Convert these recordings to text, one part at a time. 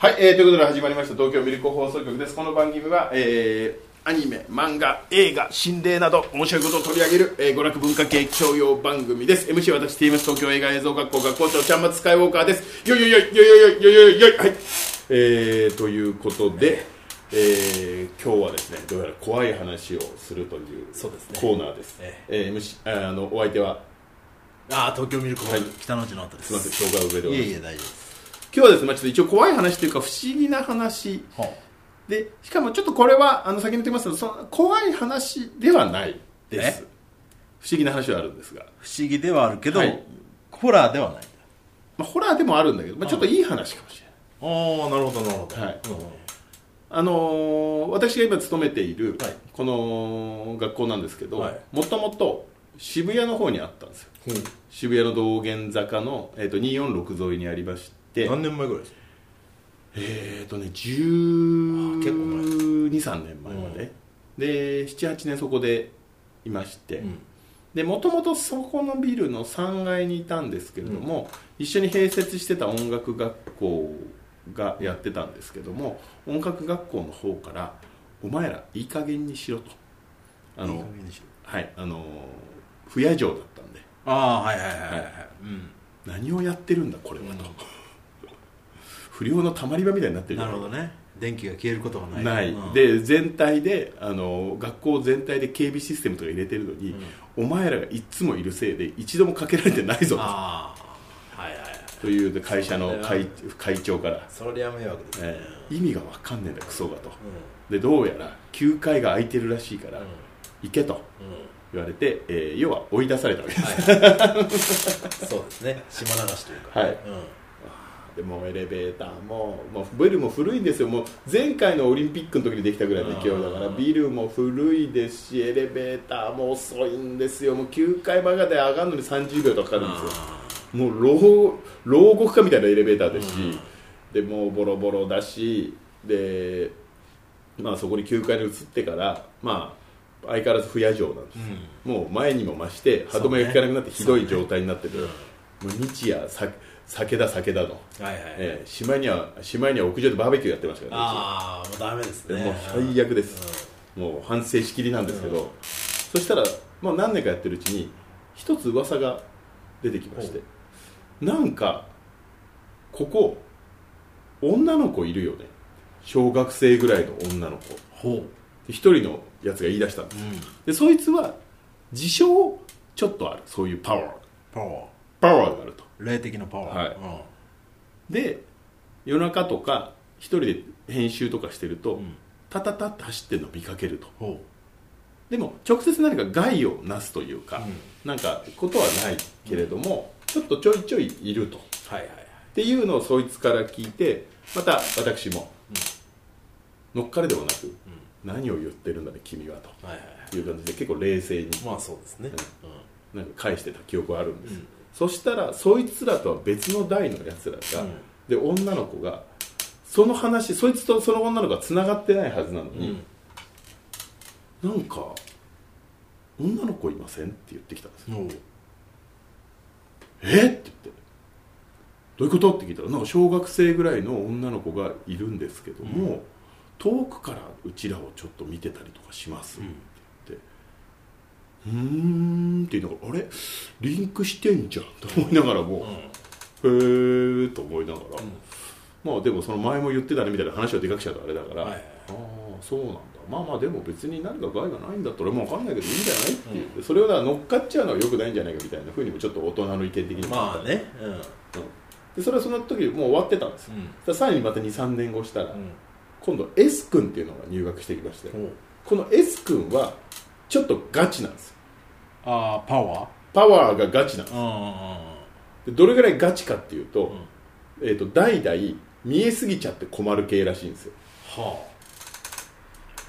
はい、えー、ということで始まりました東京ミルク放送局です。この番組は、えー、アニメ漫画映画心霊など面白いことを取り上げる、えー、娯楽文化系教養番組です。MC 私 TMS 東京映画映像学校学校長ちゃんまつスカイウォーカーです。よいよいよいよいよいよいよいよいはいえー、ということで、えー、今日はですねどうやら怖い話をするというそうですねコーナーですええー MC ああのお相手はああ東京ミルクホール、はい北の内の後ですすみません障害上でございますいえいえ大丈夫です今日はですね、まあ、ちょっと一応怖い話というか不思議な話。はでしかもちょっとこれはあの先に言ってますけどその怖い話ではないです。え？不思議な話はあるんですが、不思議ではあるけど、はい。ホラーではない。まあ、ホラーでもあるんだけど、まあ、ちょっといい話かもしれない。ああなるほどなるほど。はい。うんあのー私が今勤めているはい。この学校なんですけどはい。もともと渋谷の方にあったんですよ。渋谷の道玄坂の、えー、と246沿いにありまして何年前ぐらいですか？えっ、ー、とね結構前1213年前まで、で78年そこでいまして、うん。でもともとそこのビルの3階にいたんですけれども、一緒に併設してた音楽学校がやってたんですけども音楽学校の方から「お前らいい加減にしろ」と。あのいい加減にしろ。はいあの不夜城だったんで。ああはいはいはいはい、はい。うん。何をやってるんだこれはと、うん不良のたまり場みたいになってる。なるほどね。電気が消えることがない。ない、うん。で全体であの学校全体で警備システムとか入れてるのに、お前らがいつもいるせいで一度もかけられてないぞああはいはいはい。という会社の会会長から、それは迷惑ですね、えー意味が分かんねえんだクソがと。うでどうやら9階が空いてるらしいから、ん。行けとうん。言われて、えー要は追い出されたわけです、はい、そうですね。島流しというか。はい。うんでもうエレベーターももうビルも古いんですよ。もう前回のオリンピックの時にできたぐらいの勢いだからうんビルも古いですしエレベーターも遅いんですよ。もう9階まで上がるのに30秒とかかかるんですよ。あもう牢牢獄かみたいなエレベーターですし、うん。でもうボロボロだしで、まあ、そこに9階に移ってから、まあ、相変わらず不夜城なんです、ーうん。もう前にも増して歯止めが効かなくなってひどい状態になってて、そうねもう日夜さ酒だ酒だの、はいはい。はい、えー、しまいにはしまいには屋上でバーベキューやってましたからねああも。うダメですね。でもう最悪です、もう反省しきりなんですけど、うん。そしたら、まあ、何年かやってるうちに一つ噂が出てきまして。なんかここ女の子いるよね。小学生ぐらいの女の子。ほ一人のやつが言い出したんです。でそいつは自称ちょっとある。そういうパワー。パワパワーがあると。ー霊的なパワー。はい。で夜中とか一人で編集とかしてると、うん。タタタって走ってるの見かけると。ほでも直接何か害をなすというか、うなんかことはないけれども、ちょっとちょいちょいいると。っうはいはいはい。ていうのをそいつから聞いてまた私も、乗っかれではなく、何を言ってるんだね君はと。はいはいはい。いう感じで結構冷静にまあそうですね、なんか返してた記憶はあるんです、うんそしたらそいつらとは別の代のやつらが、うん。で女の子がその話そいつとその女の子がつながってないはずなのうん。に、なんか女の子いませんって言ってきたんですよ。う。ん、え？って言って。どういうこと？って聞いたらなんか小学生ぐらいの女の子がいるんですけども、遠くからうちらをちょっと見てたりとかします。って言ってうーんって言いながらあれ？リンクしてんじゃんと思いながらも、へえと思いながら、まあでもその前も言ってたねみたいな話をでかくしちゃうとあれだから、はい。はいああそうなんだ。まあまあでも別に何か害がないんだったら俺も分かんないけどいいんじゃないって言って、それを乗っかっちゃうのはよくないんじゃないかみたいなふうにもちょっと大人の意見的にもまあね。うん。でそれはその時もう終わってたんですよ、そしたらさらにまた23年後したら、今度 S 君っていうのが入学してきまして、この S 君はちょっとガチなんですよああパワー？パワーがガチなんです。うんうんうんでどれぐらいガチかっていうと,、えー、と代々見えすぎちゃって困る系らしいんですよ、はあ。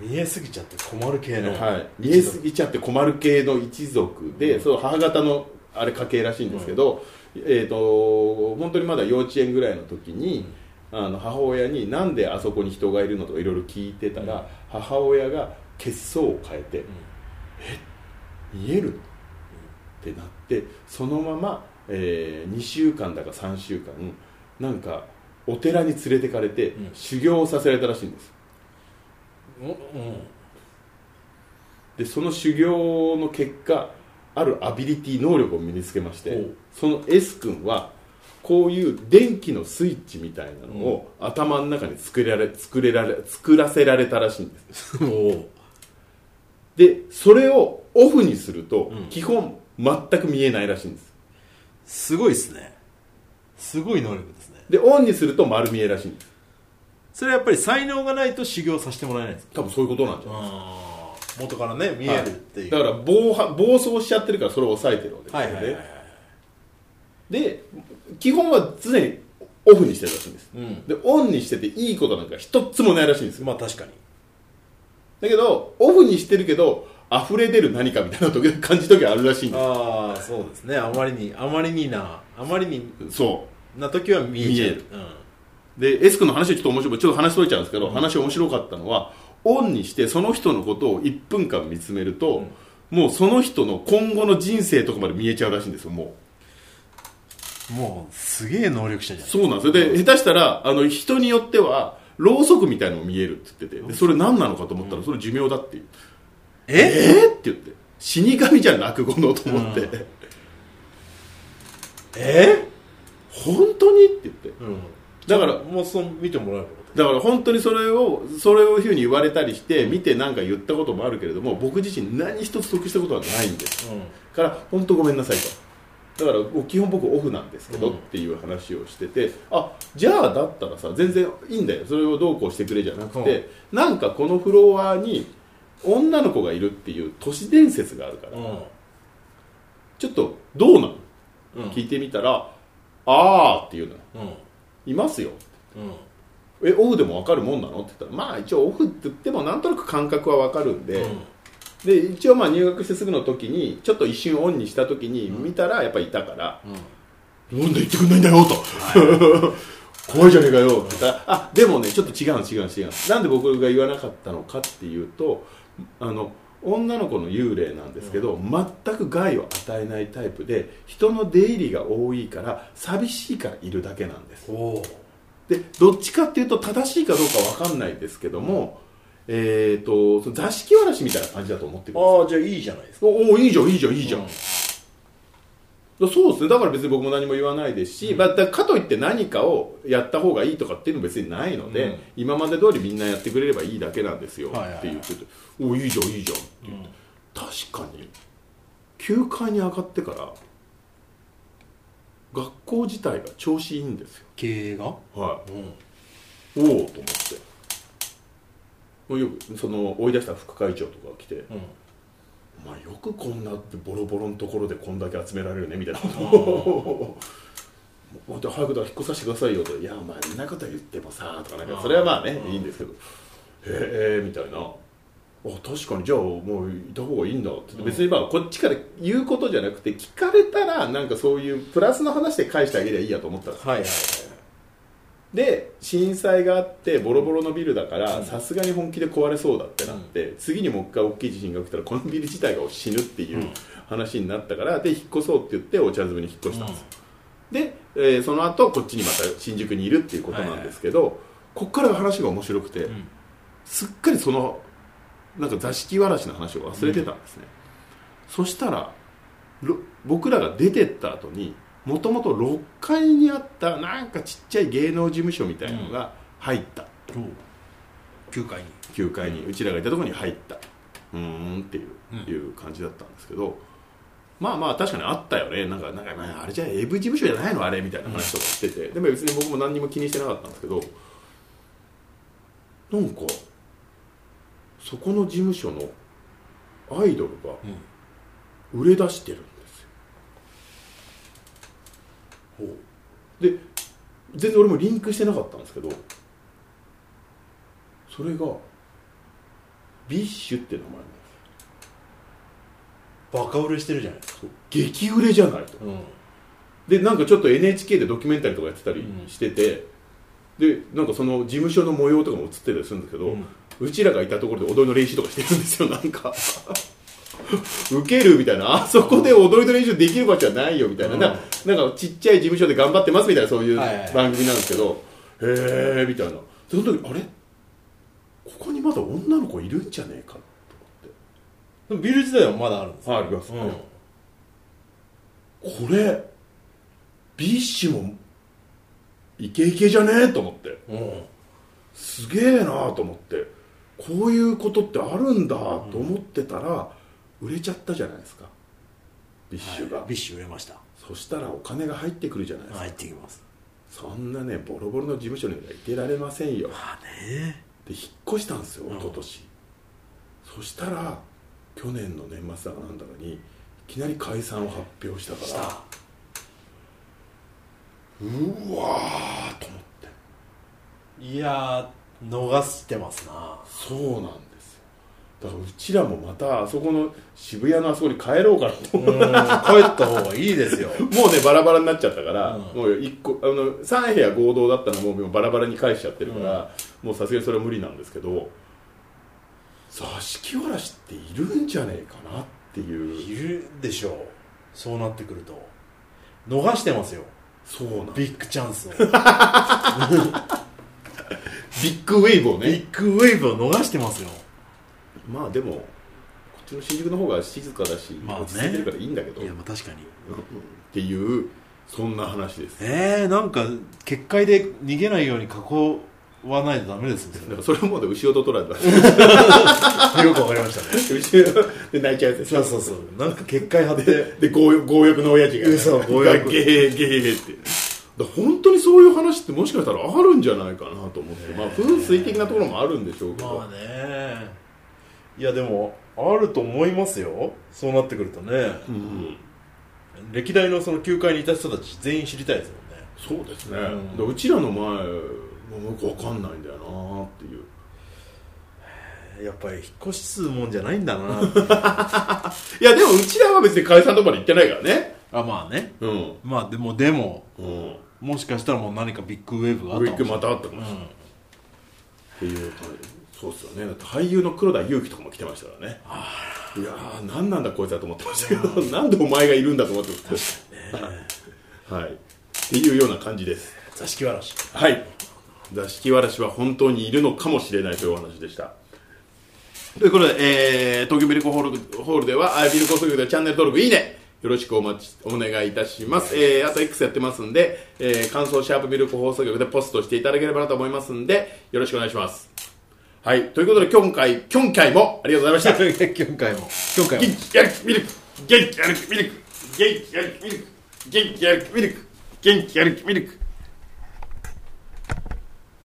見えすぎちゃって困る系のはい、見えすぎちゃって困る系の一族で、その母方のあれ家系らしいんですけど、えー、と本当にまだ幼稚園ぐらいの時に、あの母親になんであそこに人がいるのとかいろいろ聞いてたら、母親が血相を変えて、え見えるのってなってそのまま、え2週間だか3週間なんかお寺に連れてかれて、うん。修行をさせられたらしいんです。うんうん。でその修行の結果あるアビリティ能力を身につけましてその S 君はこういう電気のスイッチみたいなのを頭の中に作れられ作れられ作らせられたらしいんです。でそれをオフにすると、うん。基本全く見えないらしいんです。すごいですね。すごい能力ですね。でオンにすると丸見えらしいんです。それはやっぱり才能がないと修行させてもらえないんですか？多分そういうことなんじゃないあー。元からね見えるっていう、だから暴は暴走しちゃってるからそれを抑えてるわけですよね、はいはいはいはい。で基本は常にオフにしてるらしいんです。うん。でオンにしてていいことなんか一つもないらしいんですよ。まあ確かに。だけどオフにしてるけど溢れ出る何かみたいな時感じる時あるらしいんでああそうですね。あまりにあまりになあまりにすそな時は見えちゃう。うで S 君の話はちょっと面白いちょっと話しといちゃうんですけど、話面白かったのはオンにしてその人のことを1分間見つめると、もうその人の今後の人生とかまで見えちゃうらしいんですよもう。ん、もうすげえ能力者じゃうん。そうなんですよ。で下手したらあの人によってはろうそくみたいのも見えるって言っててでそれ何なのかと思ったらそれ寿命だっていうえ？えー、って言って。死神じゃん落語のと思って、うん。え？本当に？って言って。うん。だからもうそう見てもらえるこだから本当にそれをそれをいうふうに言われたりして見てなんか言ったこともあるけれども僕自身何一つ得したことはないんです。とうん。から本当ごめんなさいと。だから基本僕オフなんですけどうん。っていう話をしてて、あじゃあだったらさ全然いいんだよ。それをどうこうしてくれじゃなくて、なんかこのフロアに女の子がいるっていう都市伝説があるから、ちょっとどうなの、うん。うん聞いてみたらあーっていうのよ。うん。いますよ。うん。えオフでも分かるもんなの？って言ったらまあ一応オフって言ってもなんとなく感覚は分かるんで、で一応まあ入学してすぐの時にちょっと一瞬オンにした時に見たらやっぱいたからうん「なんで言ってくんないんだよ」と「怖いじゃねえかよ」って言ったら「あでもねちょっと違うの違うの違うの」なんで僕が言わなかったのかっていうとあの女の子の幽霊なんですけど、全く害を与えないタイプで人の出入りが多いから寂しいからいるだけなんです。でどっちかっていうと正しいかどうかわかんないですけども、えー、と座敷わらしみたいな感じだと思ってください。ああじゃあいいじゃないですか。おおいいじゃんいいじゃんいいじゃん、うん。だそうですね。だから別に僕も何も言わないですし、まあ、だかといって何かをやった方がいいとかっていうのも別にないので、うん。今まで通りみんなやってくれればいいだけなんですよ、はいはいはい。って言ってておいいじゃんいいじゃんって言って、確かに9階に上がってから学校自体が調子いいんですよ。経営が？はい。うん。おおと思って。よくその追い出した副会長とかが来てうん「お前よくこんなボロボロのところでこんだけ集められるね」みたいなこと。を「もっと早くだ引っ越させてくださいよ」と「いやお前そんなこと言ってもさ」とかなんかそれはまあねいいんですけど「へえ」みたいな「あ確かにじゃあもういた方がいいんだ」って。別にまあこっちから言うことじゃなくて聞かれたらなんかそういうプラスの話で返してあげりゃいいやと思ったんですはいはいはいで震災があってボロボロのビルだからうんさすがに本気で壊れそうだってなって、次にもう一回大きい地震が起きたらこのビル自体が死ぬっていううん。話になったからで引っ越そうって言ってお茶漬けに引っ越したんですよ、で、えーその後こっちにまた新宿にいるっていうことなんですけど、こっからが話が面白くて、うん。すっかりそのなんか座敷わらしの話を忘れてたんですね、そしたらろ僕らが出てった後にもともと6階にあったなんかちっちゃい芸能事務所みたいなのが入った、9回に。9階にうちらがいたところに入った。うーんっていう,、うん。いう感じだったんですけどまあまあ確かにあったよね。なんかなんかまああれじゃ AV 事務所じゃないのあれみたいな話とかしてて、でも別に僕も何にも気にしてなかったんですけどなんかそこの事務所のアイドルが売れ出してる。んで全然俺もリンクしてなかったんですけどそれが BiSH って名前なんです。バカ売れしてるじゃないですか。激売れじゃないと。うん。でなんかちょっと NHK でドキュメンタリーとかやってたりしてて、でなんかその事務所の模様とかも映ってたりするんですけど、ううんちらがいたところで踊りの練習とかしてるんですよなんかウケるみたいな。あそこで踊りの練習できる場所はないよみたいな、うん。ななんかちっちゃい事務所で頑張ってますみたいなそういうはいはい番組なんですけど、へえみたいな。その時あれ？ここにまだ女の子いるんじゃねえかとでもビル自体はまだあるんですありますねうんこれ BiSH もイケイケじゃねえと思って。うん。すげえなと思って。こういうことってあるんだと思ってたら売れちゃったじゃないですか。 BiSH が、 BiSH 売れました。そしたらお金が入ってくるじゃないですか、入ってきます。そんなねボロボロの事務所にはいてられませんよ。まあね。で引っ越したんですようん。一昨年、そしたら去年の年末だかなんだかにいきなり解散を発表したからした。うわーと思って。いやー逃してますな。そうなんですよだからうちらもまたあそこの渋谷のあそこに帰ろうかなとうん。帰った方がいいですよ。もうねバラバラになっちゃったから、うん。もう一個あの3部屋合同だったのももうバラバラに返しちゃってるから、もうさすがにそれは無理なんですけど座敷わらしっているんじゃねえかなっていう。いるでしょう。そうなってくると。逃してますよ。そうなんビッグチャンスを。ビッグウェーブをビねッグウェーブを逃してますよまあでもこっちの新宿の方が静かだし、まあね。落ち着いてるからいいんだけど、いやまあ確かに。うん。っていうそんな話です。えー、なんか結界で逃げないように囲わないとダメですね。だからそれもまだ牛尾と取られた。よくわかりましたね。牛尾で泣いちゃうやつそうそうそう。なんか結界張って。で強欲の親父が、そう強欲。ゲーゲーって。本当にそういう話ってもしかしたらあるんじゃないかなと思って、まあ風水的なところもあるんでしょうけど、まあねいやでもあると思いますよ。そうなってくるとね。うん、歴代のその球界にいた人たち全員知りたいですもんね。そうですね、うん。でうちらの前もよくわかんないんだよなっていう。やっぱり引っ越しするもんじゃないんだな。いやでもうちらは別に解散とかで行ってないからね。あまあね。うん。まあでもでもうん。もしかしたらもう何かビッグウェーブがあったかもしれない。またあったかもしれない、っていう感じそうっすよね。俳優の黒田裕樹とかも来てましたからね。いやー何なんだこいつだと思ってましたけどなんでお前がいるんだと思ってました。はい。っていうような感じです。座敷わらし。はい。座敷わらしは本当にいるのかもしれないというお話でした。ということで、えー、東京ビルコホールホールでは、あビルコ放送局ではチャンネル登録、いいね。よろしくお待ち、お願いいたします。えー、あと X やってますんで、えー、感想シャープビルコ放送局でポストしていただければなと思いますんで、よろしくお願いします。はい、ということで今回、今回もありがとうございました。今回も。今回も。元気やる気ミルク。元気やる気ミルク。元気やる気ミルク。元気やる気ミルク。元気やる気ミルク